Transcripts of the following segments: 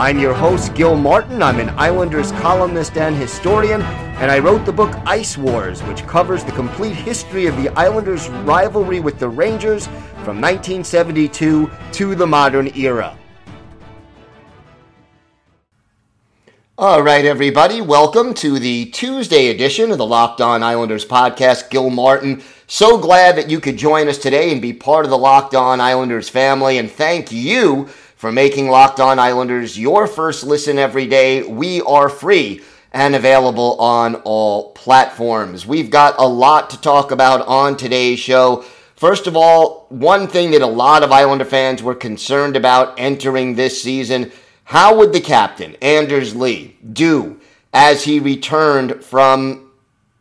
I'm your host, Gil Martin. I'm an Islanders columnist and historian, and I wrote the book Ice Wars, which covers the complete history of the Islanders' rivalry with the Rangers from 1972 to the modern era. All right, everybody, welcome to the Tuesday edition of the Locked On Islanders podcast. Gil Martin, so glad that you could join us today and be part of the Locked On Islanders family. And thank you for making Locked On Islanders your first listen every day. We are free and available on all platforms. We've got a lot to talk about on today's show. First of all, one thing that a lot of Islander fans were concerned about entering this season how would the captain, Anders Lee, do as he returned from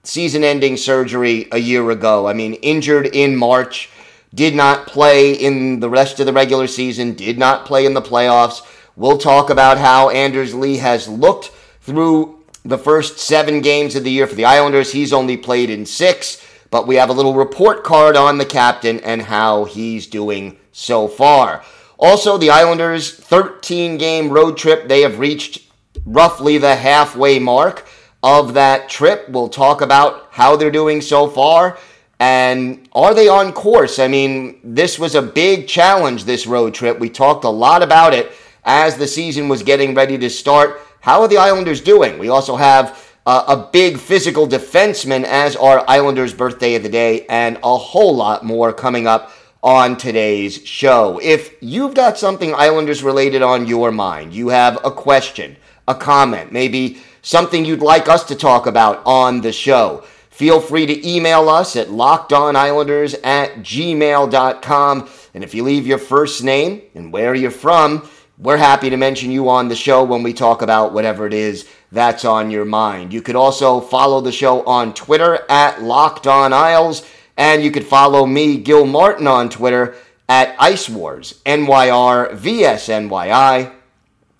season ending surgery a year ago? I mean, injured in March, did not play in the rest of the regular season, did not play in the playoffs. We'll talk about how Anders Lee has looked through the first seven games of the year for the Islanders. He's only played in six, but we have a little report card on the captain and how he's doing so far. Also, the Islanders' 13 game road trip, they have reached roughly the halfway mark of that trip. We'll talk about how they're doing so far and are they on course? I mean, this was a big challenge, this road trip. We talked a lot about it as the season was getting ready to start. How are the Islanders doing? We also have uh, a big physical defenseman as our Islanders' birthday of the day and a whole lot more coming up on today's show. If you've got something Islanders related on your mind, you have a question, a comment, maybe something you'd like us to talk about on the show, feel free to email us at lockedonislanders at gmail.com. And if you leave your first name and where you're from, we're happy to mention you on the show when we talk about whatever it is that's on your mind. You could also follow the show on Twitter at Locked On Isles and you could follow me, Gil Martin, on Twitter at Ice Wars, NYRVSNYI.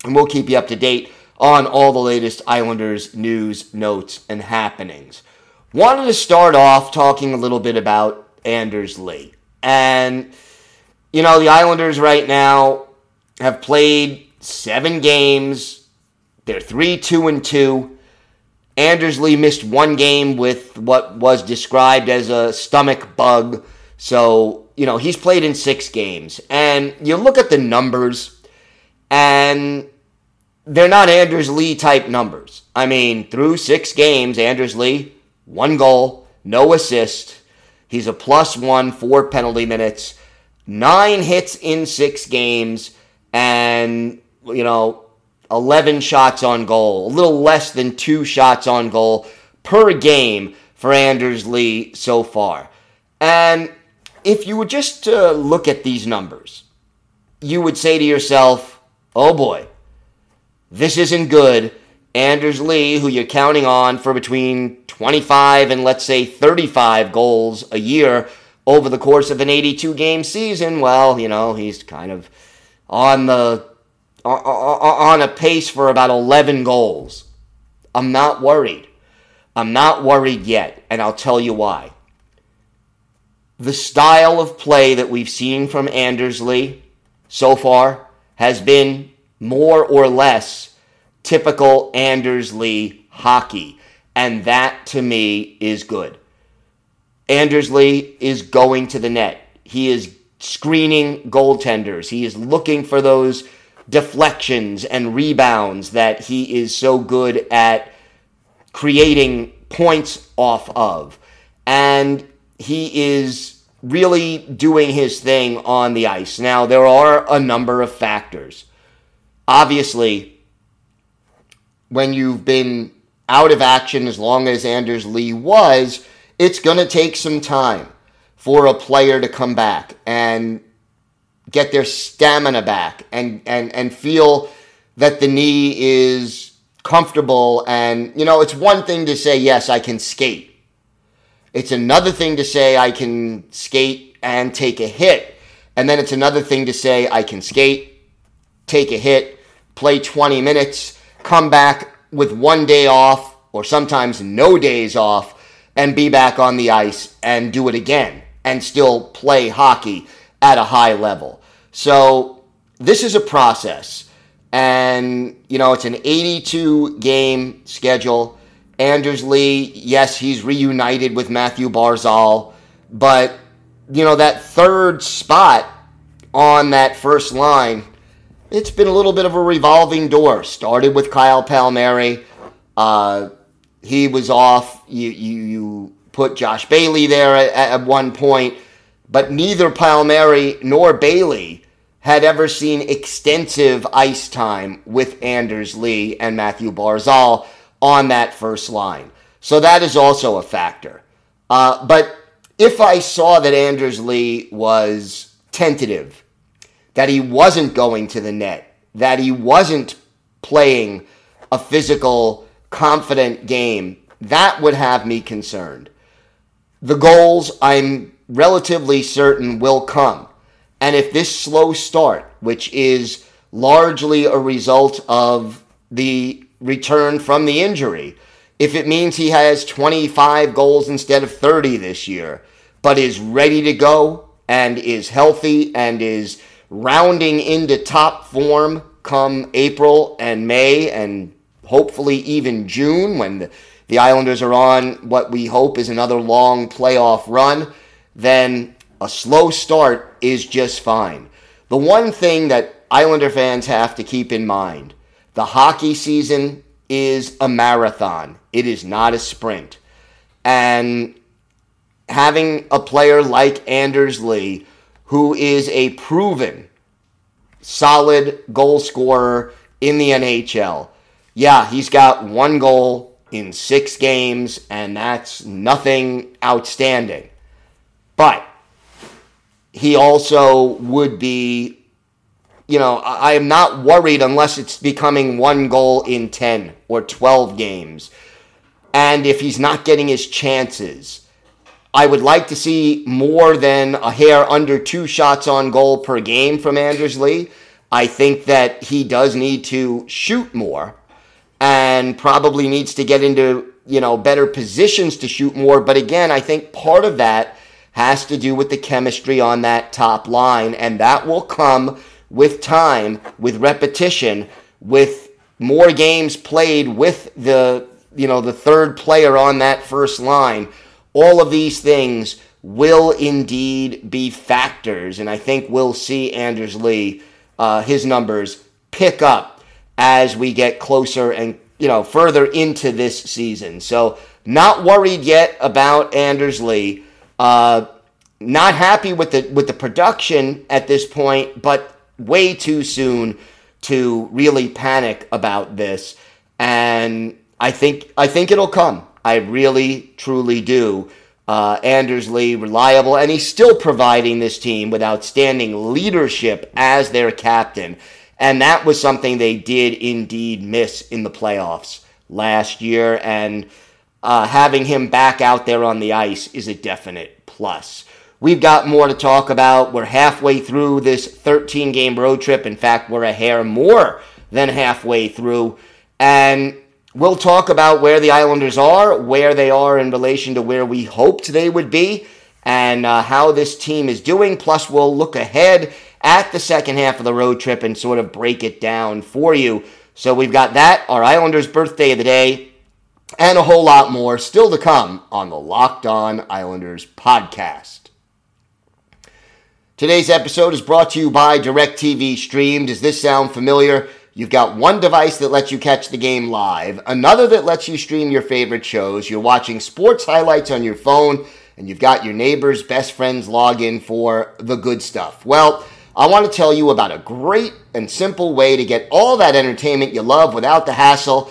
And we'll keep you up to date on all the latest Islanders news, notes, and happenings. Wanted to start off talking a little bit about Anders Lee. And, you know, the Islanders right now have played seven games. They're 3 2 and 2. Anders Lee missed one game with what was described as a stomach bug. So, you know, he's played in six games. And you look at the numbers, and they're not Anders Lee type numbers. I mean, through six games, Anders Lee, one goal, no assist. He's a plus one, four penalty minutes, nine hits in six games, and, you know, 11 shots on goal, a little less than two shots on goal per game for Anders Lee so far. And if you were just to look at these numbers, you would say to yourself, oh boy, this isn't good. Anders Lee, who you're counting on for between 25 and let's say 35 goals a year over the course of an 82 game season, well, you know, he's kind of on the on a pace for about 11 goals. I'm not worried. I'm not worried yet, and I'll tell you why. The style of play that we've seen from Anders Lee so far has been more or less typical Anders Lee hockey, and that to me is good. Anders Lee is going to the net. He is screening goaltenders. He is looking for those deflections and rebounds that he is so good at creating points off of. And he is really doing his thing on the ice. Now, there are a number of factors. Obviously, when you've been out of action as long as Anders Lee was, it's going to take some time for a player to come back. And get their stamina back and, and, and feel that the knee is comfortable. And, you know, it's one thing to say, yes, I can skate. It's another thing to say I can skate and take a hit. And then it's another thing to say I can skate, take a hit, play 20 minutes, come back with one day off or sometimes no days off and be back on the ice and do it again and still play hockey at a high level. So this is a process. And, you know, it's an 82 game schedule. Anders Lee, yes, he's reunited with Matthew Barzal, but, you know, that third spot on that first line, it's been a little bit of a revolving door. Started with Kyle Palmieri. Uh, he was off. You, you, you put Josh Bailey there at, at one point, but neither Palmieri nor Bailey had ever seen extensive ice time with Anders Lee and Matthew Barzal on that first line. So that is also a factor. Uh, but if I saw that Anders Lee was tentative, that he wasn't going to the net, that he wasn't playing a physical, confident game, that would have me concerned. The goals, I'm relatively certain, will come. And if this slow start, which is largely a result of the return from the injury, if it means he has 25 goals instead of 30 this year, but is ready to go and is healthy and is rounding into top form come April and May and hopefully even June when the, Islanders are on what we hope is another long playoff run, then a slow start is just fine. The one thing that Islander fans have to keep in mind the hockey season is a marathon, it is not a sprint. And having a player like Anders Lee, who is a proven solid goal scorer in the NHL, yeah, he's got one goal in six games, and that's nothing outstanding. But he also would be, you know, I am not worried unless it's becoming one goal in 10 or 12 games. And if he's not getting his chances, I would like to see more than a hair under two shots on goal per game from Anders Lee. I think that he does need to shoot more and probably needs to get into, you know, better positions to shoot more. But again, I think part of that has to do with the chemistry on that top line, and that will come with time, with repetition, with more games played with the you know the third player on that first line. All of these things will indeed be factors, and I think we'll see Anders Lee uh, his numbers pick up as we get closer and you know further into this season. So not worried yet about Anders Lee. Uh, not happy with the with the production at this point, but way too soon to really panic about this. And I think I think it'll come. I really truly do. Uh, Anders Lee, reliable, and he's still providing this team with outstanding leadership as their captain. And that was something they did indeed miss in the playoffs last year. And uh, having him back out there on the ice is a definite plus. We've got more to talk about. We're halfway through this 13 game road trip. In fact, we're a hair more than halfway through. And we'll talk about where the Islanders are, where they are in relation to where we hoped they would be, and uh, how this team is doing. Plus, we'll look ahead at the second half of the road trip and sort of break it down for you. So we've got that, our Islanders' birthday of the day, and a whole lot more still to come on the Locked On Islanders podcast. Today's episode is brought to you by DirecTV Stream. Does this sound familiar? You've got one device that lets you catch the game live, another that lets you stream your favorite shows. You're watching sports highlights on your phone, and you've got your neighbor's best friend's login for the good stuff. Well, I want to tell you about a great and simple way to get all that entertainment you love without the hassle,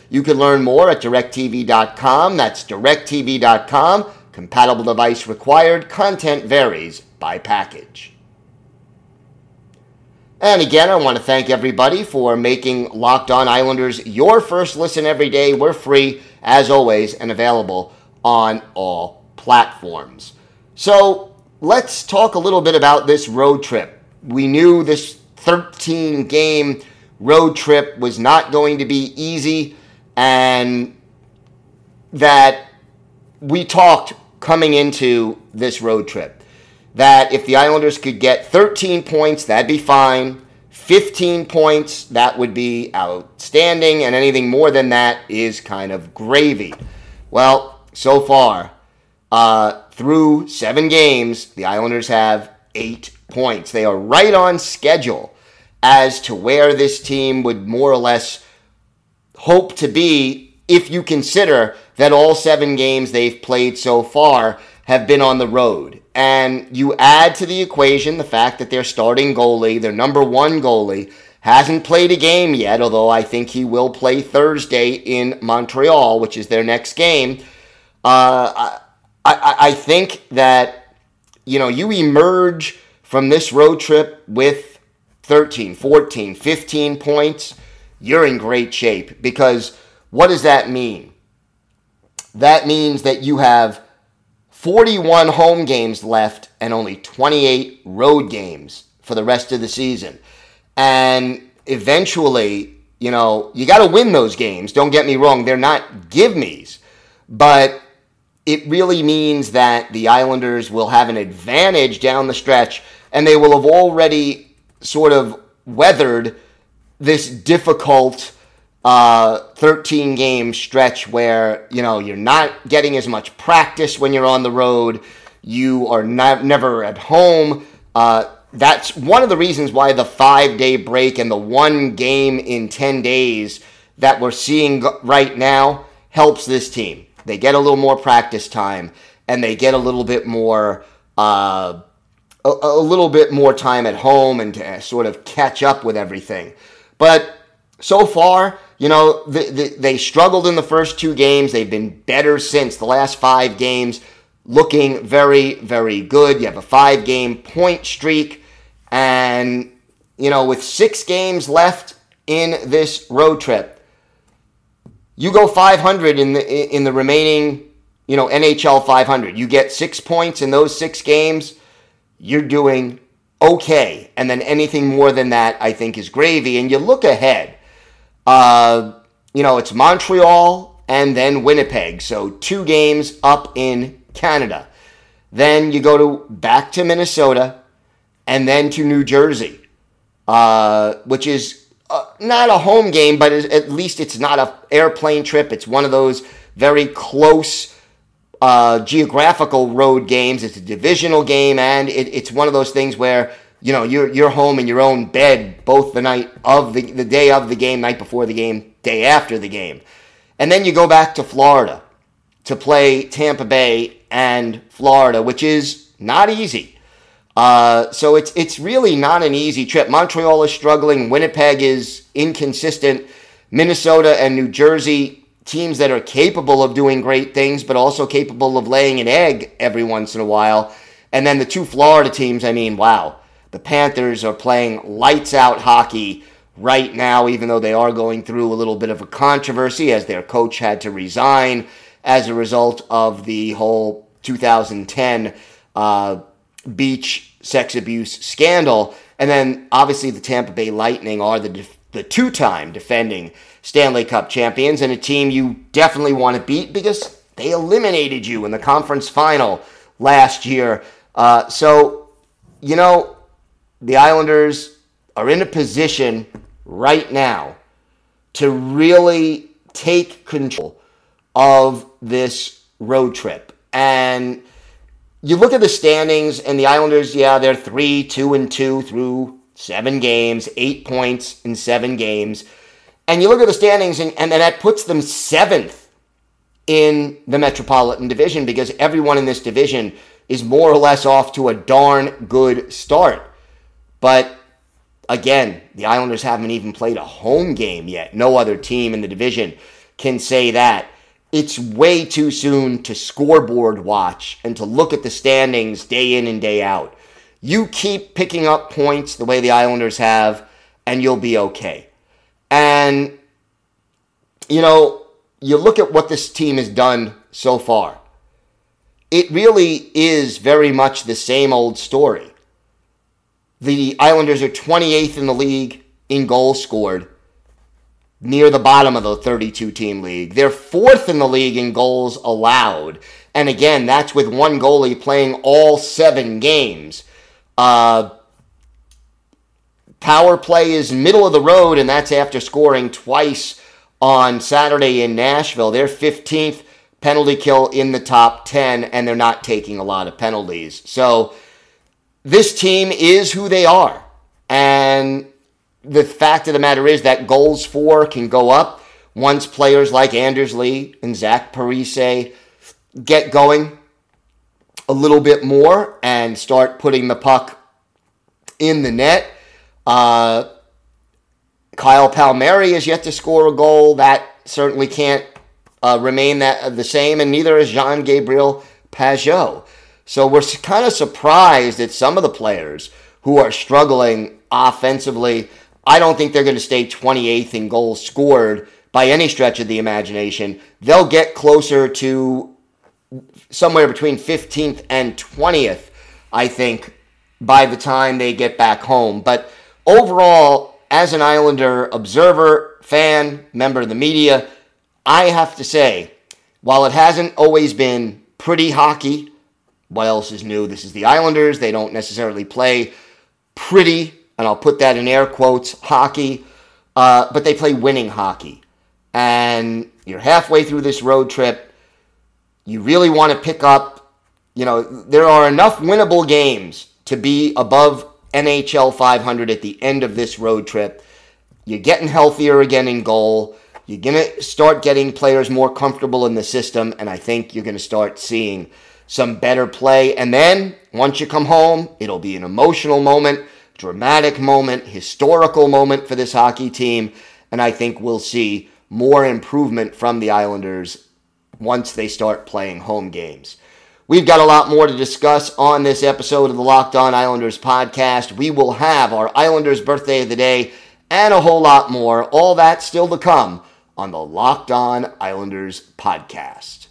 You can learn more at directv.com. That's directv.com. Compatible device required. Content varies by package. And again, I want to thank everybody for making Locked On Islanders your first listen every day. We're free, as always, and available on all platforms. So let's talk a little bit about this road trip. We knew this 13 game road trip was not going to be easy, and that we talked coming into this road trip that if the Islanders could get 13 points, that'd be fine. 15 points, that would be outstanding. And anything more than that is kind of gravy. Well, so far, uh, through seven games, the Islanders have eight points. They are right on schedule as to where this team would more or less hope to be if you consider that all seven games they've played so far have been on the road. And you add to the equation the fact that their starting goalie, their number one goalie, hasn't played a game yet, although I think he will play Thursday in Montreal, which is their next game. Uh, I, I, I think that, you know, you emerge from this road trip with 13, 14, 15 points, you're in great shape because what does that mean? That means that you have 41 home games left and only 28 road games for the rest of the season. And eventually, you know, you got to win those games. Don't get me wrong, they're not give me's, but it really means that the Islanders will have an advantage down the stretch and they will have already sort of weathered this difficult uh, 13 game stretch where you know you're not getting as much practice when you're on the road. You are not, never at home. Uh, that's one of the reasons why the five day break and the one game in 10 days that we're seeing right now helps this team. They get a little more practice time and they get a little bit more uh, a, a little bit more time at home and to sort of catch up with everything but so far you know, the, the, they struggled in the first two games. They've been better since the last five games, looking very, very good. You have a five game point streak. And, you know, with six games left in this road trip, you go 500 in the, in the remaining, you know, NHL 500. You get six points in those six games, you're doing okay. And then anything more than that, I think, is gravy. And you look ahead uh, you know, it's Montreal and then Winnipeg. So two games up in Canada. Then you go to back to Minnesota and then to New Jersey, uh, which is uh, not a home game, but at least it's not a airplane trip. It's one of those very close uh, geographical road games. It's a divisional game, and it, it's one of those things where you know, you're you're home in your own bed both the night of the the day of the game, night before the game, day after the game. And then you go back to Florida to play Tampa Bay and Florida, which is not easy. Uh, so it's it's really not an easy trip. Montreal is struggling. Winnipeg is inconsistent. Minnesota and New Jersey, teams that are capable of doing great things, but also capable of laying an egg every once in a while. And then the two Florida teams, I mean, wow. The Panthers are playing lights out hockey right now, even though they are going through a little bit of a controversy as their coach had to resign as a result of the whole 2010 uh, beach sex abuse scandal. And then obviously the Tampa Bay Lightning are the, def- the two time defending Stanley Cup champions and a team you definitely want to beat because they eliminated you in the conference final last year. Uh, so, you know, the Islanders are in a position right now to really take control of this road trip. And you look at the standings, and the Islanders, yeah, they're three, two, and two through seven games, eight points in seven games. And you look at the standings, and, and that puts them seventh in the Metropolitan Division because everyone in this division is more or less off to a darn good start. But again, the Islanders haven't even played a home game yet. No other team in the division can say that. It's way too soon to scoreboard watch and to look at the standings day in and day out. You keep picking up points the way the Islanders have, and you'll be okay. And, you know, you look at what this team has done so far. It really is very much the same old story. The Islanders are 28th in the league in goals scored, near the bottom of the 32 team league. They're fourth in the league in goals allowed. And again, that's with one goalie playing all seven games. Uh, power play is middle of the road, and that's after scoring twice on Saturday in Nashville. They're 15th penalty kill in the top 10, and they're not taking a lot of penalties. So this team is who they are. And the fact of the matter is that goals for can go up once players like Anders Lee and Zach Parise get going a little bit more and start putting the puck in the net. Uh, Kyle Palmieri is yet to score a goal. That certainly can't uh, remain that the same, and neither is Jean Gabriel Pageau. So we're kind of surprised at some of the players who are struggling offensively. I don't think they're going to stay 28th in goals scored by any stretch of the imagination. They'll get closer to somewhere between 15th and 20th, I think, by the time they get back home. But overall, as an Islander observer, fan, member of the media, I have to say, while it hasn't always been pretty hockey, what else is new? This is the Islanders. They don't necessarily play pretty, and I'll put that in air quotes, hockey, uh, but they play winning hockey. And you're halfway through this road trip. You really want to pick up, you know, there are enough winnable games to be above NHL 500 at the end of this road trip. You're getting healthier again in goal. You're going to start getting players more comfortable in the system, and I think you're going to start seeing some better play. And then once you come home, it'll be an emotional moment, dramatic moment, historical moment for this hockey team. And I think we'll see more improvement from the Islanders once they start playing home games. We've got a lot more to discuss on this episode of the Locked On Islanders podcast. We will have our Islanders birthday of the day and a whole lot more. All that still to come on the Locked On Islanders podcast.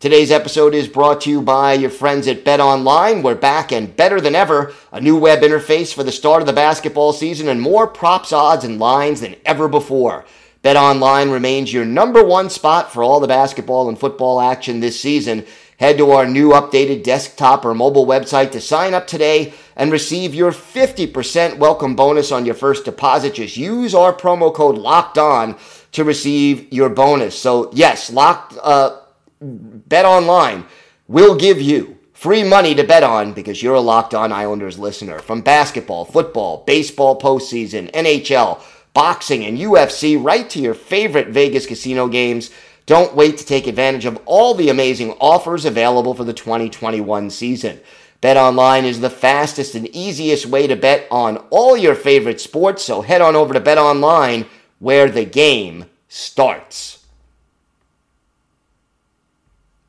Today's episode is brought to you by your friends at Bet Online. We're back and better than ever. A new web interface for the start of the basketball season and more props, odds, and lines than ever before. Bet Online remains your number one spot for all the basketball and football action this season. Head to our new updated desktop or mobile website to sign up today and receive your 50% welcome bonus on your first deposit. Just use our promo code LOCKED ON to receive your bonus. So, yes, locked. Uh, Bet Online will give you free money to bet on because you're a Locked On Islanders listener. From basketball, football, baseball postseason, NHL, boxing, and UFC, right to your favorite Vegas casino games. Don't wait to take advantage of all the amazing offers available for the 2021 season. Bet online is the fastest and easiest way to bet on all your favorite sports, so head on over to Bet Online where the game starts.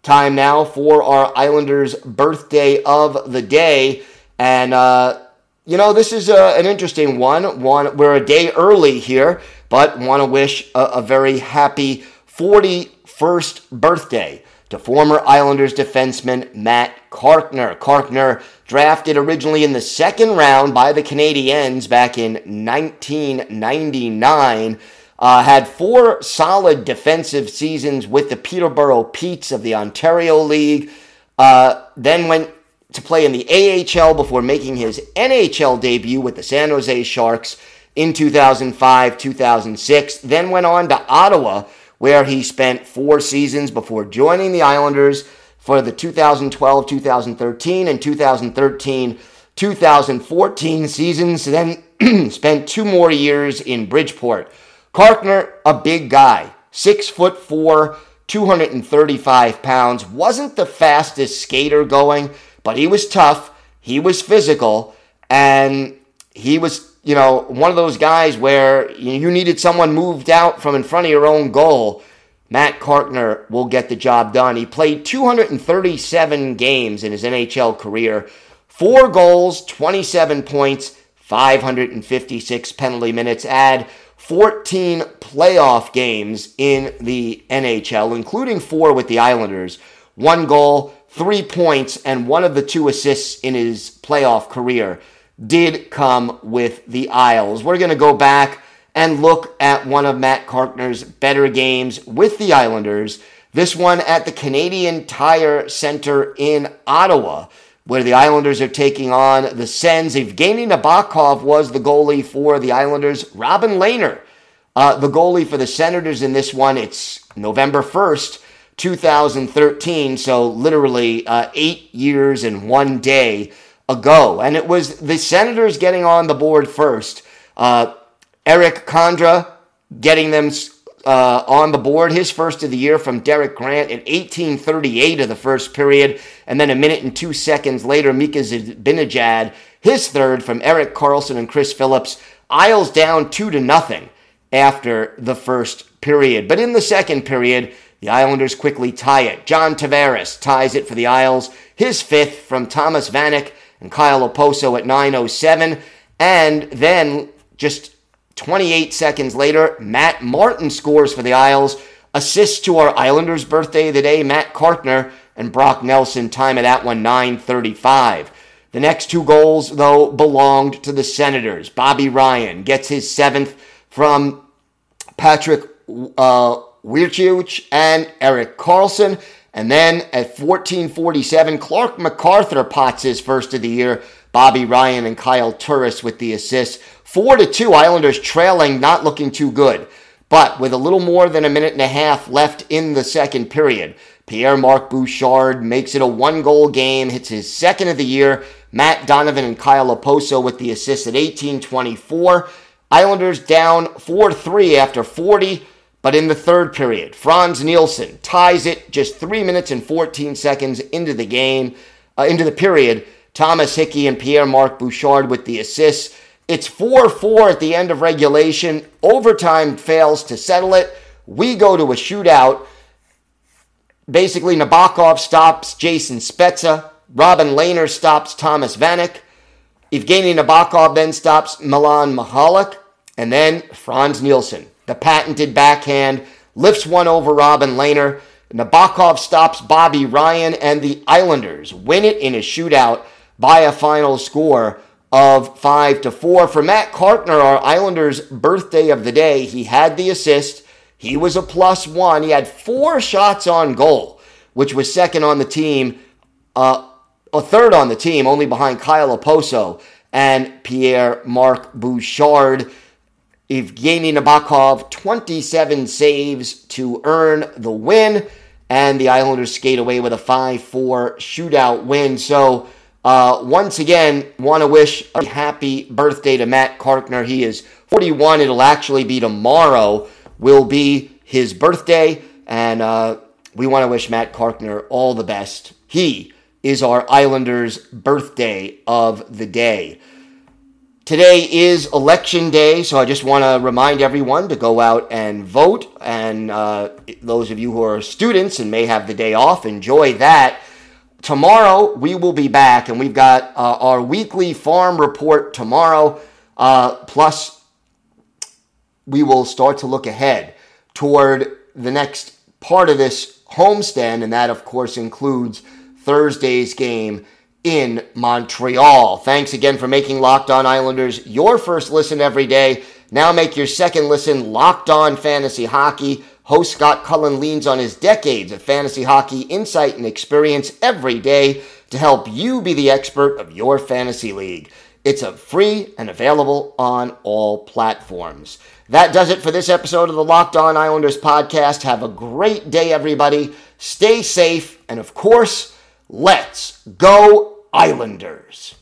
Time now for our Islanders' birthday of the day. And, uh, you know, this is a, uh, an interesting one. One We're a day early here, but want to wish a, a very happy 41st birthday to former Islanders defenseman Matt Carkner. Carkner drafted originally in the second round by the Canadiens back in 1999 uh, had four solid defensive seasons with the Peterborough Petes of the Ontario League. Uh, then went to play in the AHL before making his NHL debut with the San Jose Sharks in 2005 2006. Then went on to Ottawa, where he spent four seasons before joining the Islanders for the 2012 2013 and 2013 2014 seasons. Then spent two more years in Bridgeport. Carkner, a big guy, Six foot four, 235 pounds. Wasn't the fastest skater going, but he was tough. He was physical. And he was, you know, one of those guys where you needed someone moved out from in front of your own goal. Matt Carkner will get the job done. He played 237 games in his NHL career, four goals, 27 points, 556 penalty minutes. Add 14 playoff games in the NHL, including four with the Islanders, one goal, three points, and one of the two assists in his playoff career did come with the Isles. We're going to go back and look at one of Matt Carkner's better games with the Islanders. This one at the Canadian Tire Center in Ottawa, where the Islanders are taking on the Sens. Evgeny Nabokov was the goalie for the Islanders. Robin Lehner, uh, the goalie for the Senators in this one. It's November 1st, 2013, so literally uh, eight years and one day ago. And it was the Senators getting on the board first. Uh, Erik Condra getting them uh, on the board, his first of the year from Derek Grant in 1838 of the first period. And then a minute and two seconds later, Mika Zibanejad, his third from Erik Karlsson and Chris Phillips. Isles down two to nothing after the first period. But in the second period, the Islanders quickly tie it. John Tavares ties it for the Isles, his fifth from Thomas Vanek and Kyle Okposo at 9.07. And then just 28 seconds later, Matt Martin scores for the Isles. Assist to our Islanders' birthday of the day, Matt Carkner and Brock Nelson. Time of that one, 9.35. The next two goals, though, belonged to the Senators. Bobby Ryan gets his seventh from Patrick uh, and Erik Karlsson. And then at 14:47, Clarke MacArthur pots his first of the year. Bobby Ryan and Kyle Turris with the assist. Four to two, Islanders trailing, not looking too good. But with a little more than a minute and a half left in the second period, Pierre Marc Bouchard makes it a one goal game, hits his second of the year. Matt Donovan and Kyle Okposo with the assist at 18:24. Islanders down 4 3 after 40. But in the third period, Frans Nielsen ties it just three minutes and 14 seconds into the game, uh, into the period. Thomas Hickey and Pierre Marc Bouchard with the assists. It's 4 4 at the end of regulation. Overtime fails to settle it. We go to a shootout. Basically, Nabokov stops Jason Spezza. Robin Lehner stops Thomas Vanek. Evgeny Nabokov then stops Milan Michalek. And then Frans Nielsen the patented backhand, lifts one over Robin Lehner. Nabokov stops Bobby Ryan, and the Islanders win it in a shootout by a final score of 5 to 4. For Matt Carkner, our Islanders' birthday of the day, he had the assist. He was a plus one. He had four shots on goal, which was second on the team, uh, a third on the team, only behind Kyle Okposo and Pierre Marc Bouchard. Evgeny Nabokov, 27 saves to earn the win. And the Islanders skate away with a 5 4 shootout win. So, uh, once again, want to wish a happy birthday to Matt Carkner. He is 41. It'll actually be tomorrow, will be his birthday. And uh, we want to wish Matt Carkner all the best. He is our Islanders' birthday of the day. Today is election day, so I just want to remind everyone to go out and vote. And uh, those of you who are students and may have the day off, enjoy that. Tomorrow we will be back, and we've got uh, our weekly farm report tomorrow. Uh, plus, we will start to look ahead toward the next part of this homestand, and that, of course, includes Thursday's game in Montreal. Thanks again for making Locked On Islanders your first listen every day. Now make your second listen Locked On Fantasy Hockey. Host Scott Cullen leans on his decades of fantasy hockey insight and experience every day to help you be the expert of your fantasy league. It's a free and available on all platforms. That does it for this episode of the Locked On Islanders podcast. Have a great day, everybody. Stay safe, and of course, let's go Islanders.